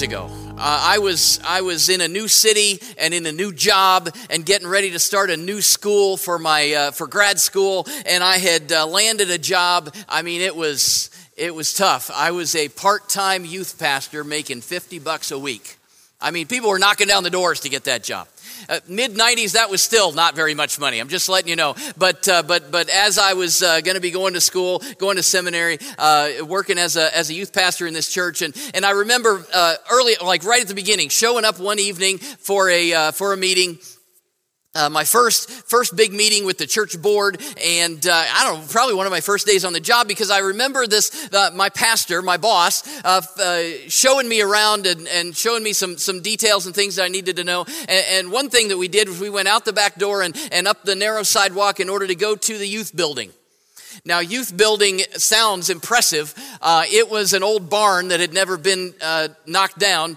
years ago. Uh, I was I was in a new city and in a new job and getting ready to start a new school for my uh, for grad school, and I had uh, landed a job. I mean, it was it was tough. I was a part time youth pastor making fifty bucks a week. I mean, people were knocking down the doors to get that job. Uh, Mid 90s, that was still not very much money. I'm just letting you know. But, uh, but, but as I was uh, going to be going to school, going to seminary, uh, working as a, as a youth pastor in this church, and, and I remember uh, early, like right at the beginning, showing up one evening for a, uh, for a meeting uh, my first first big meeting with the church board, and uh, I don't know, probably one of my first days on the job because I remember this. Uh, my pastor, my boss, uh, uh, showing me around and, and, showing me some some details and things that I needed to know. And, and, one thing that we did was we went out the back door and, and up the narrow sidewalk in order to go to the youth building. Now, youth building sounds impressive. Uh, it was an old barn that had never been knocked down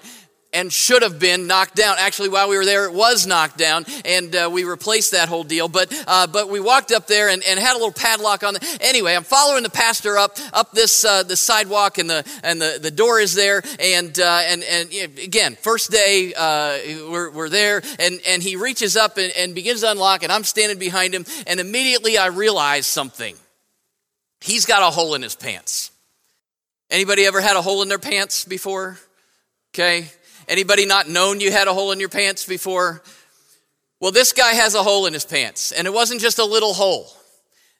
and should have been knocked down. Actually, while we were there, it was knocked down, and uh, we replaced that whole deal. But uh, but we walked up there and, and had a little padlock on. The, anyway, I'm following the pastor up up this uh, the sidewalk, and the and the, the door is there, and uh, and and again, first day uh, we're, we're there, and and he reaches up and, and begins to unlock, and I'm standing behind him, and immediately I realize something. He's got a hole in his pants. Anybody ever had a hole in their pants before? Okay. Anybody not known you had a hole in your pants before? Well, this guy has a hole in his pants, and it wasn't just a little hole.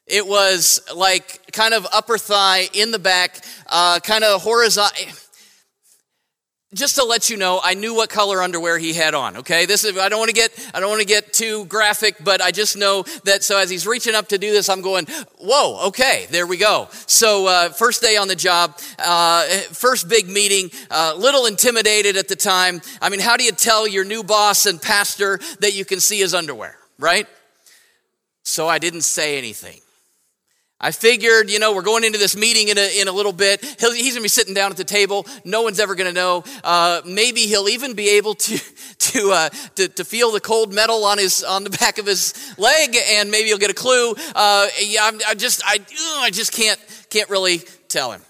It was like kind of upper thigh in the back, uh, kind of horizontal just to let you know, I knew what color underwear he had on. Okay, this is I don't want to get I don't want to get too graphic, but I just know that. So as he's reaching up to do this, I'm going, whoa, okay, there we go. So uh, first day on the job, uh, first big meeting, a uh, little intimidated at the time. I mean, how do you tell your new boss and pastor that you can see his underwear, right? So I didn't say anything. I figured, you know, we're going into this meeting in a, in a little bit. He'll, he's going to be sitting down at the table. No one's ever going to know. Uh, maybe he'll even be able to, to, uh, to, to, feel the cold metal on, his, on the back of his leg, and maybe he'll get a clue. Uh, yeah, I just, I, I just can't, can't really tell him.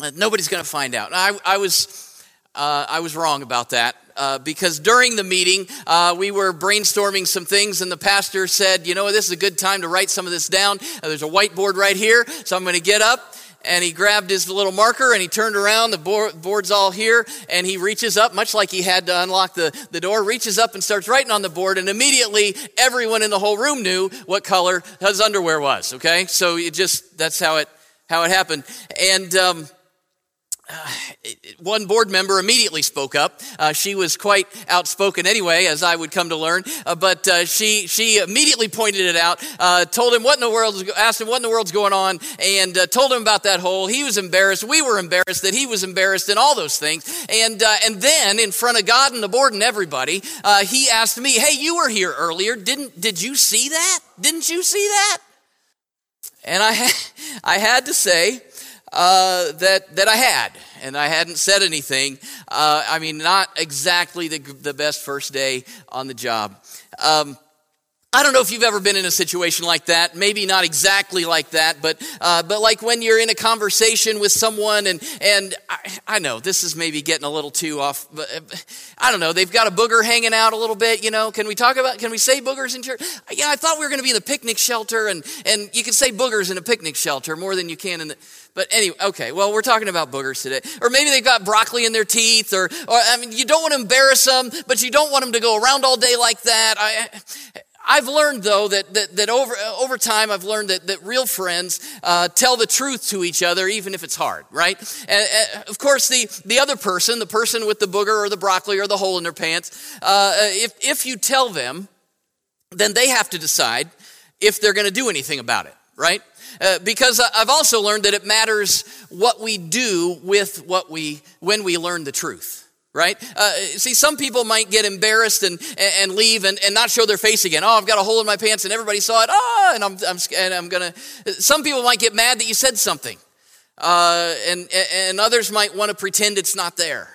Uh, nobody's going to find out. I, I, was, uh, I was wrong about that uh, because during the meeting, uh, we were brainstorming some things, and the pastor said, You know, this is a good time to write some of this down. Uh, there's a whiteboard right here, so I'm going to get up. And he grabbed his little marker and he turned around. The board, board's all here. And he reaches up, much like he had to unlock the, the door, reaches up and starts writing on the board. And immediately, everyone in the whole room knew what color his underwear was. Okay? So it just, that's how it, how it happened. And, um, one board member immediately spoke up. Uh, she was quite outspoken anyway, as I would come to learn. Uh, but uh, she she immediately pointed it out, uh, told him what in the world, asked him what in the world's going on, and uh, told him about that hole. He was embarrassed. We were embarrassed that he was embarrassed, and all those things. And uh, and then in front of God and the board and everybody, he asked me, "Hey, you were here earlier. Didn't did you see that? Didn't you see that?" And I I had to say uh, that, that I had, and I hadn't said anything. Uh, I mean, not exactly the, the best first day on the job. Um, I don't know if you've ever been in a situation like that. Maybe not exactly like that, but uh, but like when you're in a conversation with someone, and and I, I, know this is maybe getting a little too off. But uh, I don't know. They've got a booger hanging out a little bit. You know, can we talk about? Can we say boogers in church? Yeah, I thought we were going to be the picnic shelter, and and you can say boogers in a picnic shelter more than you can in the. But anyway, okay. Well, we're talking about boogers today, or maybe they've got broccoli in their teeth, or or I mean, you don't want to embarrass them, but you don't want them to go around all day like that. I I've learned though that, that, that over, over time I've learned that, that real friends uh, tell the truth to each other even if it's hard, right? And, and, of course, the, the other person, the person with the booger or the broccoli or the hole in their pants, uh, if, if you tell them, then they have to decide if they're going to do anything about it, right? Uh, because I've also learned that it matters what we do with what we, when we learn the truth right? Uh, see, some people might get embarrassed and, and leave and, and not show their face again. Oh, I've got a hole in my pants and everybody saw it. Oh, and I'm, I'm, and I'm gonna. Some people might get mad that you said something, uh, and, and others might want to pretend it's not there.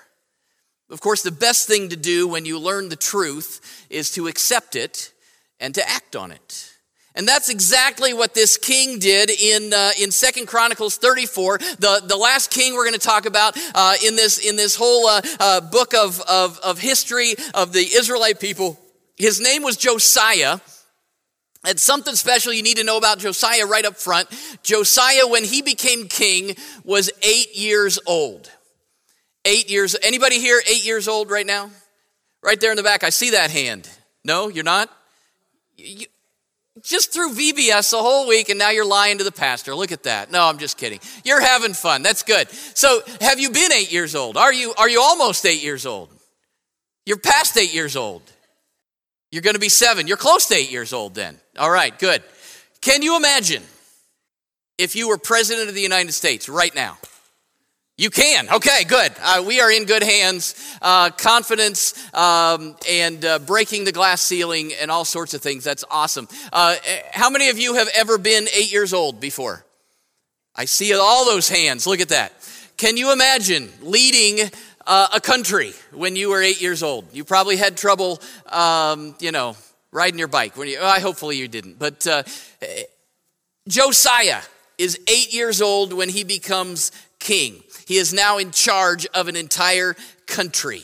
Of course, the best thing to do when you learn the truth is to accept it and to act on it. And that's exactly what this king did in uh, in Second Chronicles 34, the, the last king we're going to talk about uh, in this in this whole uh, uh, book of, of of history of the Israelite people. His name was Josiah. And something special you need to know about Josiah right up front. Josiah, when he became king, was eight years old. Eight years. Anybody here eight years old right now? Right there in the back. I see that hand. No, you're not? You, just through VBS the whole week and now you're lying to the pastor. Look at that. No, I'm just kidding. You're having fun. That's good. So, have you been 8 years old? Are you are you almost 8 years old? You're past 8 years old. You're going to be 7. You're close to 8 years old then. All right, good. Can you imagine if you were president of the United States right now? You can. Okay, good. Uh, we are in good hands. Uh, confidence um, and uh, breaking the glass ceiling and all sorts of things. That's awesome. Uh, how many of you have ever been eight years old before? I see all those hands. Look at that. Can you imagine leading uh, a country when you were eight years old? You probably had trouble, um, you know, riding your bike. When you, oh, hopefully you didn't. But uh, Josiah is eight years old when he becomes king. He is now in charge of an entire country.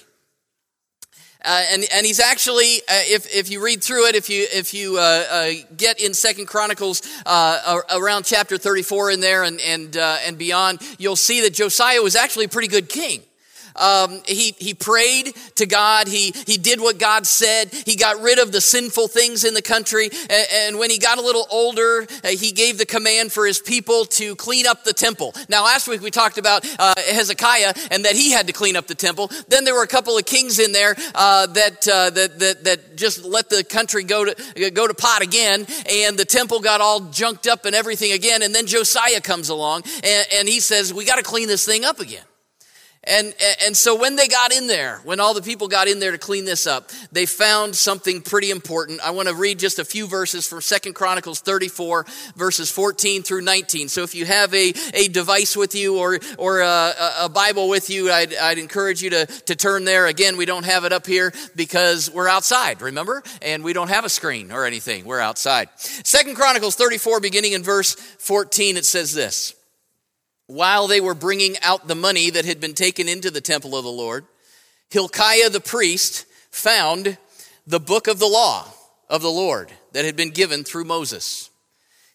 Uh, and, and he's actually, uh, if, if you read through it, if you, if you uh, uh get in Second Chronicles uh, around chapter 34 in there and, and, uh, and beyond, you'll see that Josiah was actually a pretty good king. Um, he, he prayed to God. He, he did what God said. He got rid of the sinful things in the country. And, and when he got a little older, uh, he gave the command for his people to clean up the temple. Now, last week we talked about uh, Hezekiah and that he had to clean up the temple. Then there were a couple of kings in there uh, that, uh, that, that, that just let the country go to, go to pot again. And the temple got all junked up and everything again. And then Josiah comes along and, and he says, We got to clean this thing up again. And, and so when they got in there, when all the people got in there to clean this up, they found something pretty important. I want to read just a few verses from Second Chronicles 34, verses 14 through 19. So if you have a, a device with you or, or a, a Bible with you, I'd, I'd encourage you to, to turn there. Again, we don't have it up here because we're outside, remember? And we don't have a screen or anything. We're outside. Second Chronicles 34, beginning in verse 14, it says this while they were bringing out the money that had been taken into the temple of the Lord, Hilkiah the priest found the book of the law of the Lord that had been given through Moses.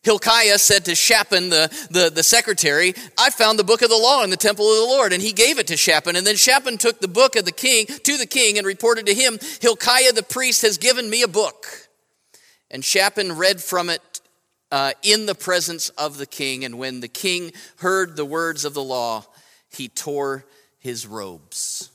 Hilkiah said to Shaphan, the, the, the, secretary, I found the book of the law in the temple of the Lord. And he gave it to Shaphan. And then Shaphan took the book of the king to the king and reported to him, Hilkiah the priest has given me a book. And Shaphan read from it uh, in the presence of the king. And when the king heard the words of the law, he tore his robes.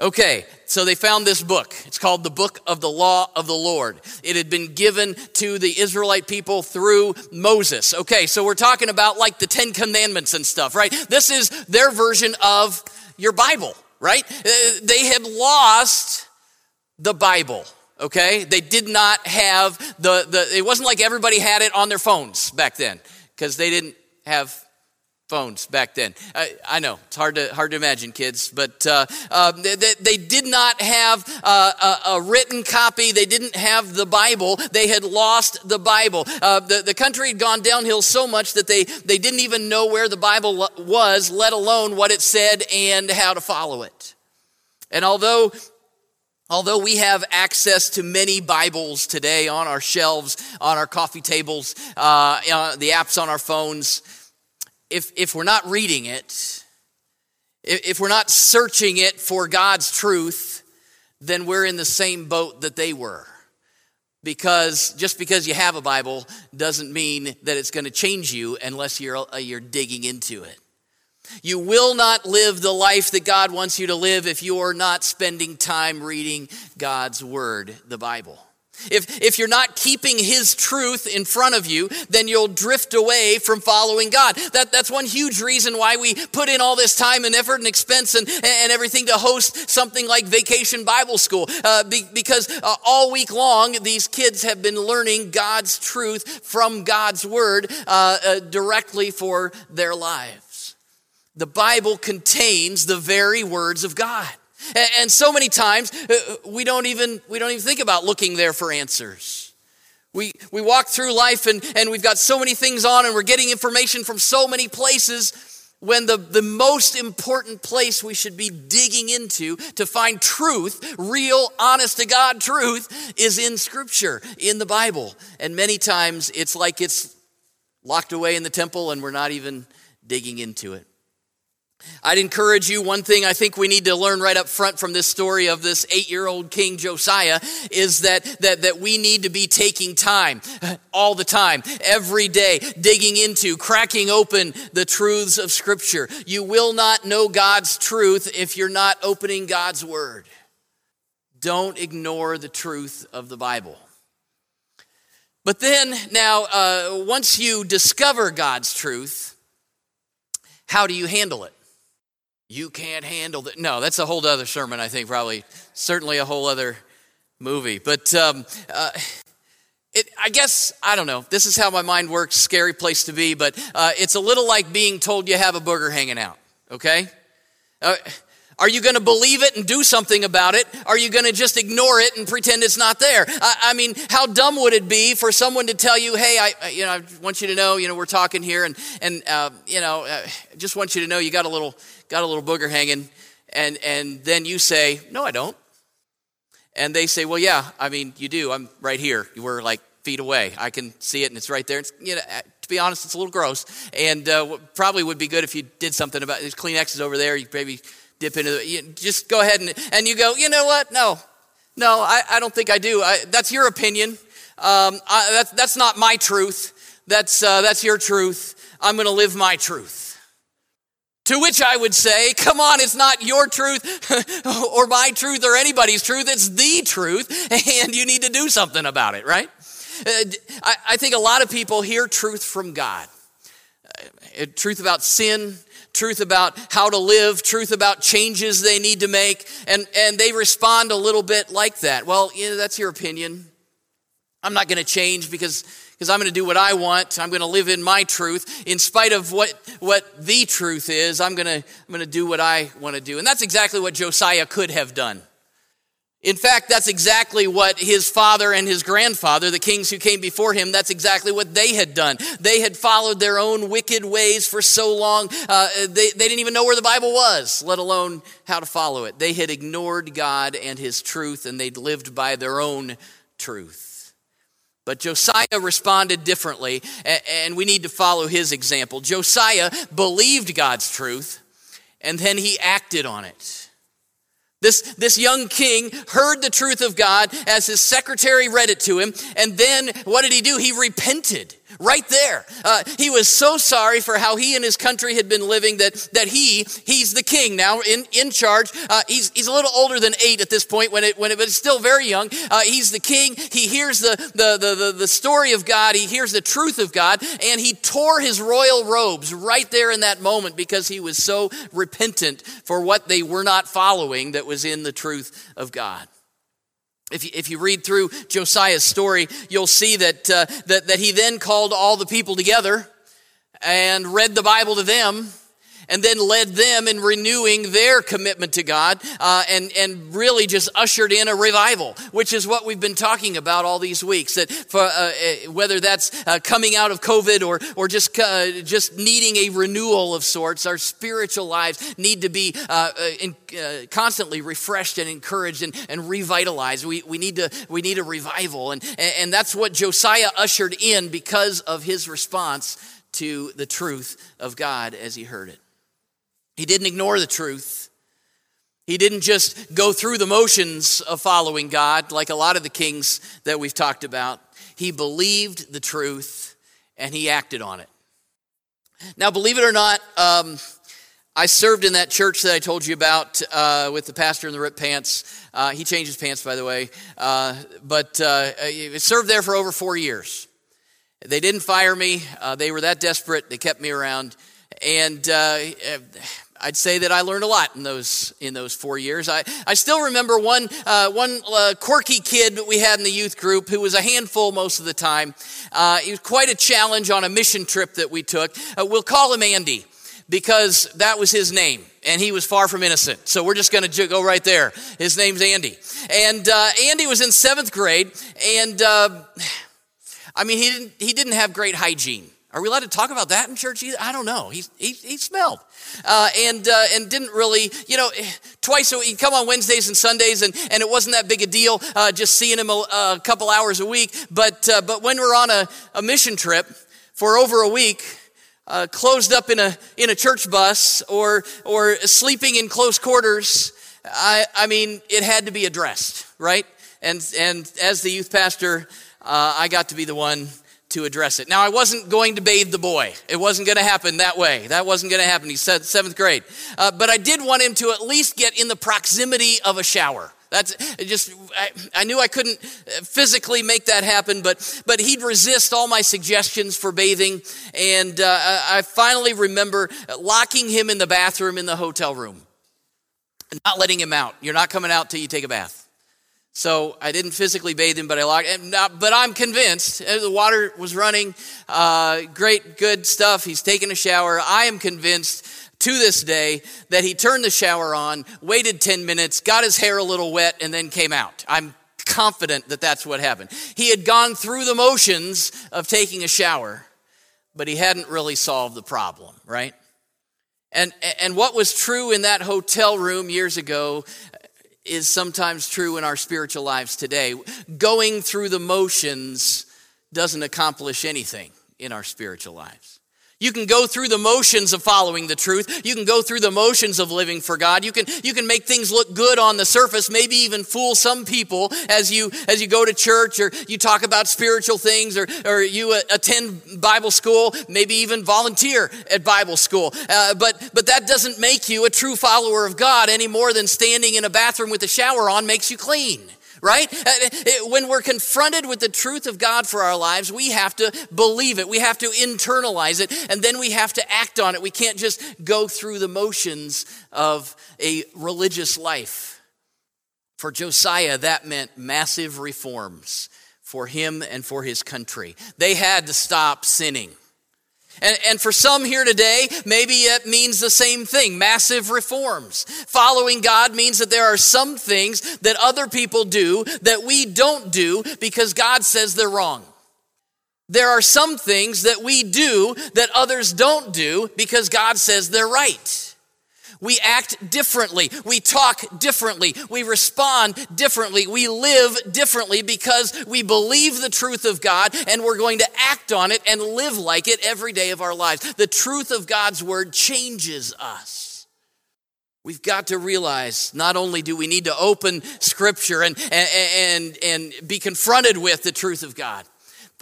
Okay, so they found this book. It's called the Book of the Law of the Lord. It had been given to the Israelite people through Moses. Okay, so we're talking about like the Ten Commandments and stuff, right? This is their version of your Bible, right? Uh, they had lost the Bible okay? They did not have the, the it wasn't like everybody had it on their phones back then because they didn't have phones back then. I, I, know it's hard to hard to imagine, kids, but uh, uh, they, they, did not have uh, a, a, written copy. They didn't have the Bible. They had lost the Bible. Uh, the the country had gone downhill so much that they they didn't even know where the Bible was, let alone what it said and how to follow it. And although Although we have access to many Bibles today on our shelves, on our coffee tables, uh, the apps on our phones, if, if we're not reading it, if we're not searching it for God's truth, then we're in the same boat that they were. Because just because you have a Bible doesn't mean that it's going to change you unless you're, you're digging into it. You will not live the life that God wants you to live if you are not spending time reading God's Word, the Bible. If, if you're not keeping His truth in front of you, then you'll drift away from following God. That, that's one huge reason why we put in all this time and effort and expense and, and everything to host something like Vacation Bible School. Uh, be, because uh, all week long, these kids have been learning God's truth from God's Word uh, uh directly for their lives. The Bible contains the very words of God. And so many times uh, we don't even we don't even think about looking there for answers. We, we walk through life and, and we've got so many things on and we're getting information from so many places when the, the most important place we should be digging into to find truth, real, honest to God truth, is in Scripture, in the Bible. And many times it's like it's locked away in the temple and we're not even digging into it. I'd encourage you, one thing I think we need to learn right up front from this story of this eight year old King Josiah is that, that, that we need to be taking time all the time, every day, digging into, cracking open the truths of Scripture. You will not know God's truth if you're not opening God's Word. Don't ignore the truth of the Bible. But then, now, uh, once you discover God's truth, how do you handle it? You can't handle that. No, that's a whole other sermon, I think, probably. Certainly a whole other movie. But um, uh, it, I guess, I don't know. This is how my mind works. Scary place to be. But uh, it's a little like being told you have a booger hanging out, okay? Uh, are you going to believe it and do something about it? Are you going to just ignore it and pretend it's not there? I, I, mean, how dumb would it be for someone to tell you, "Hey, I, you know, I want you to know, you know, we're talking here, and and uh, you know, uh, just want you to know, you got a little got a little booger hanging, and, and then you say, No, I don't. And they say, Well, yeah, I mean, you do. I'm right here. You were like feet away. I can see it, and it's right there. It's, you know, uh, to be honest, it's a little gross, and uh, probably would be good if you did something about it. Kleenexes over there. You maybe dip into it. You just go ahead and, and you go, You know what? No, no, I, I don't think I do. I, that's your opinion. Um, I, that's, that's not my truth. That's, uh, that's your truth. I'm going to live my truth. To which I would say, come on, it's not your truth or my truth or anybody's truth. It's the truth, and you need to do something about it, right? Uh, I think a lot of people hear truth from God Uh, truth about sin, truth about how to live, truth about changes they need to make, and, and they respond a little bit like that. Well, yeah, that's your opinion. I'm not going to change because because I'm going to do what I want. I'm going to live in my truth. In spite of what, what the truth is, I'm going to, I'm going to do what I want to do. And that's exactly what Josiah could have done. In fact, that's exactly what his father and his grandfather, the kings who came before him, that's exactly what they had done. They had followed their own wicked ways for so long, uh, they, they didn't even know where the Bible was, let alone how to follow it. They had ignored God and his truth, and they'd lived by their own truth. But Josiah responded differently, and we need to follow his example. Josiah believed God's truth, and then he acted on it. This, this young king heard the truth of God as his secretary read it to him, and then what did he do? He repented right there. Uh, he was so sorry for how he and his country had been living that, that he, he's the king now in, in charge. Uh, he's, he's a little older than eight at this point when it, when it was still very young. Uh, he's the king. He hears the, the, the, the, the story of God. He hears the truth of God and he tore his royal robes right there in that moment because he was so repentant for what they were not following that was in the truth of God. If you, if you read through Josiah's story, you'll see that, uh, that, that he then called all the people together and read the Bible to them and then led them in renewing their commitment to God uh, and, and really just ushered in a revival, which is what we've been talking about all these weeks. That for, uh, uh whether that's uh, coming out of COVID or, or just, uh, just needing a renewal of sorts, our spiritual lives need to be uh, in, constantly refreshed and encouraged and, and revitalized. We, we, need to, we need a revival. And, and that's what Josiah ushered in because of his response to the truth of God as he heard it. He didn't ignore the truth. He didn't just go through the motions of following God like a lot of the kings that we've talked about. He believed the truth and he acted on it. Now, believe it or not, um, I served in that church that I told you about uh, with the pastor in the ripped pants. Uh, he changed his pants, by the way. Uh, but uh, I served there for over four years. They didn't fire me. Uh, they were that desperate. They kept me around. And uh, I'd say that I learned a lot in those in those four years. I, I still remember one uh, one uh, quirky kid that we had in the youth group who was a handful most of the time. Uh, he was quite a challenge on a mission trip that we took. Uh, we'll call him Andy because that was his name and he was far from innocent. So we're just going to go right there. His name's Andy, and uh, Andy was in seventh grade and. Uh, I mean, he didn't, he didn't have great hygiene. Are we allowed to talk about that in church? I don't know. He, he, he smelled. Uh, and, uh, and didn't really, you know, twice a week, he'd come on Wednesdays and Sundays, and, and it wasn't that big a deal uh, just seeing him a, a, couple hours a week. But, uh, but when we're on a, a mission trip for over a week, uh, closed up in a, in a church bus or, or sleeping in close quarters, I, I mean, it had to be addressed, right? And, and as the youth pastor, uh, I got to be the one to address it. Now, I wasn't going to bathe the boy. It wasn't going to happen that way. That wasn't going to happen. He said seventh grade. Uh, but I did want him to at least get in the proximity of a shower. That's just, I, I, knew I couldn't physically make that happen, but, but he'd resist all my suggestions for bathing. And uh, I finally remember locking him in the bathroom in the hotel room not letting him out. You're not coming out till you take a bath. So I didn't physically bathe him, but I locked him. But I'm convinced uh, the water was running. Uh, great, good stuff. He's taking a shower. I am convinced to this day that he turned the shower on, waited 10 minutes, got his hair a little wet, and then came out. I'm confident that that's what happened. He had gone through the motions of taking a shower, but he hadn't really solved the problem, right? And, and what was true in that hotel room years ago is sometimes true in our spiritual lives today. Going through the motions doesn't accomplish anything in our spiritual lives. You can go through the motions of following the truth. You can go through the motions of living for God. You can, you can make things look good on the surface, maybe even fool some people as you, as you go to church or you talk about spiritual things or, or you attend Bible school, maybe even volunteer at Bible school. Uh, but, but that doesn't make you a true follower of God any more than standing in a bathroom with a shower on makes you clean right? Uh, when we're confronted with the truth of God for our lives, we have to believe it. We have to internalize it, and then we have to act on it. We can't just go through the motions of a religious life. For Josiah, that meant massive reforms for him and for his country. They had to stop sinning. And, and for some here today, maybe it means the same thing massive reforms. Following God means that there are some things that other people do that we don't do because God says they're wrong. There are some things that we do that others don't do because God says they're right. We act differently. We talk differently. We respond differently. We live differently because we believe the truth of God and we're going to act on it and live like it every day of our lives. The truth of God's word changes us. We've got to realize not only do we need to open scripture and, and, and, and be confronted with the truth of God,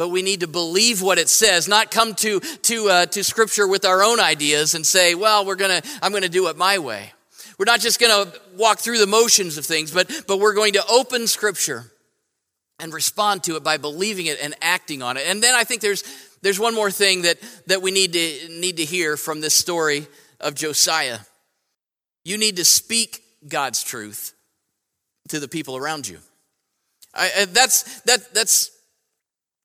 but we need to believe what it says, not come to, to, uh, to Scripture with our own ideas and say, well, we're gonna, I'm going to do it my way. We're not just going to walk through the motions of things, but, but we're going to open Scripture and respond to it by believing it and acting on it. And then I think there's, there's one more thing that, that we need to, need to hear from this story of Josiah. You need to speak God's truth to the people around you. I, that's, that, that's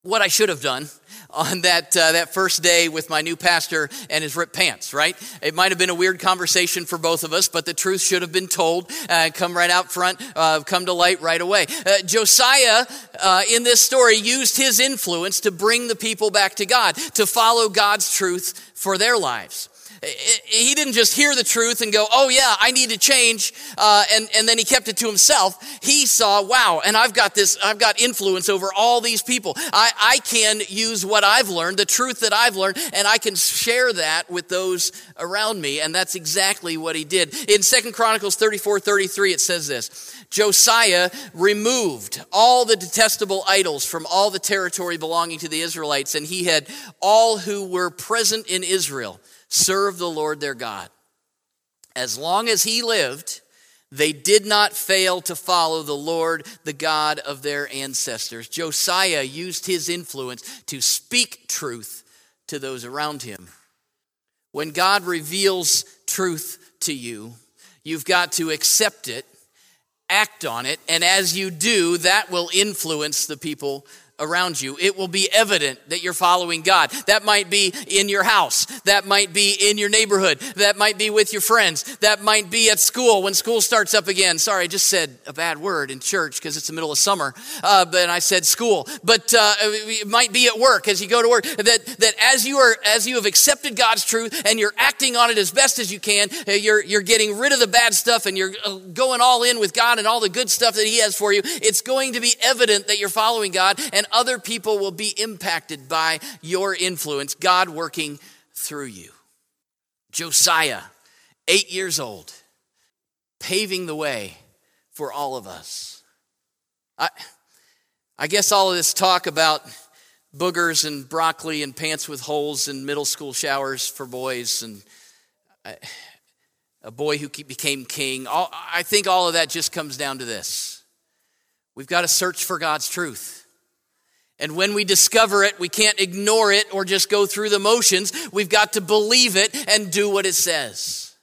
what I should have done on that, uh, that first day with my new pastor and his ripped pants, right? It might have been a weird conversation for both of us, but the truth should have been told, uh, come right out front, uh, come to light right away. Uh, Josiah, uh, in this story, used his influence to bring the people back to God, to follow God's truth for their lives he didn't just hear the truth and go, oh yeah, I need to change, uh, and, and then he kept it to himself. He saw, wow, and I've got this, I've got influence over all these people. I, I can use what I've learned, the truth that I've learned, and I can share that with those around me. And that's exactly what he did. In Second Chronicles 34, 33, it says this. Josiah removed all the detestable idols from all the territory belonging to the Israelites, and he had all who were present in Israel serve the Lord their God. As long as he lived, they did not fail to follow the Lord, the God of their ancestors. Josiah used his influence to speak truth to those around him. When God reveals truth to you, you've got to accept it, act on it, and as you do, that will influence the people around you. It will be evident that you're following God. That might be in your house. That might be in your neighborhood. That might be with your friends. That might be at school when school starts up again. Sorry, I just said a bad word in church because it's the middle of summer. Uh, but I said school. But uh, it might be at work as you go to work. That that as you are as you have accepted God's truth and you're acting on it as best as you can, uh, you're you're getting rid of the bad stuff and you're uh, going all in with God and all the good stuff that He has for you. It's going to be evident that you're following God and other people will be impacted by your influence, God working through you. Josiah, eight years old, paving the way for all of us. I, I guess all of this talk about boogers and broccoli and pants with holes and middle school showers for boys and uh, a boy who became king, all, I think all of that just comes down to this. We've got to search for God's truth. And when we discover it, we can't ignore it or just go through the motions. We've got to believe it and do what it says.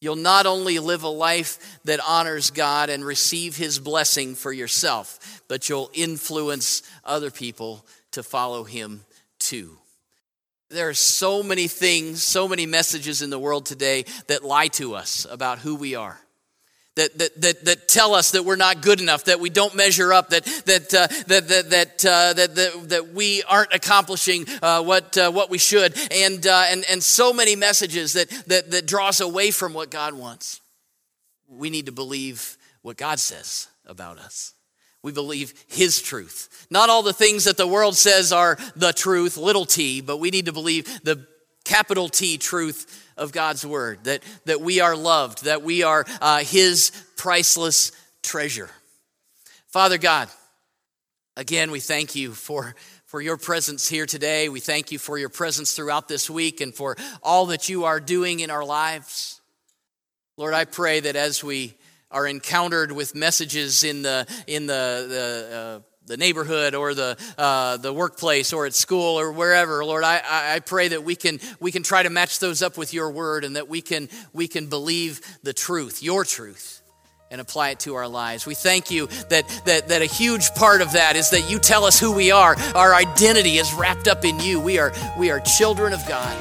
You'll not only live a life that honors God and receive His blessing for yourself, but you'll influence other people to follow Him too. There are so many things, so many messages in the world today that lie to us about who we are that, that, that, that tell us that we're not good enough, that we don't measure up, that, that, uh, that, that, that, uh, that, that, that, we aren't accomplishing uh, what, uh, what we should, and, uh, and, and so many messages that, that, that draw us away from what God wants. We need to believe what God says about us. We believe His truth. Not all the things that the world says are the truth, little t, but we need to believe the capital T truth of God's word, that, that we are loved, that we are uh, His priceless treasure. Father God, again, we thank you for, for your presence here today. We thank you for your presence throughout this week and for all that you are doing in our lives. Lord, I pray that as we are encountered with messages in the, in the, the uh, the neighborhood or the, uh, the workplace or at school or wherever lord I, I pray that we can we can try to match those up with your word and that we can we can believe the truth your truth and apply it to our lives. We thank you that that that a huge part of that is that you tell us who we are. Our identity is wrapped up in you. We are we are children of god.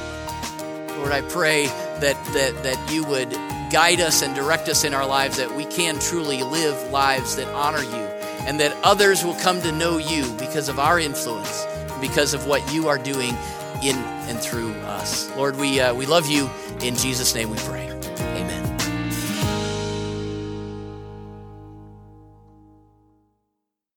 Lord i pray that that that you would guide us and direct us in our lives that we can truly live lives that honor you and that others will come to know you because of our influence, because of what you are doing in and through us. Lord, we, uh, we love you. In Jesus' name we pray.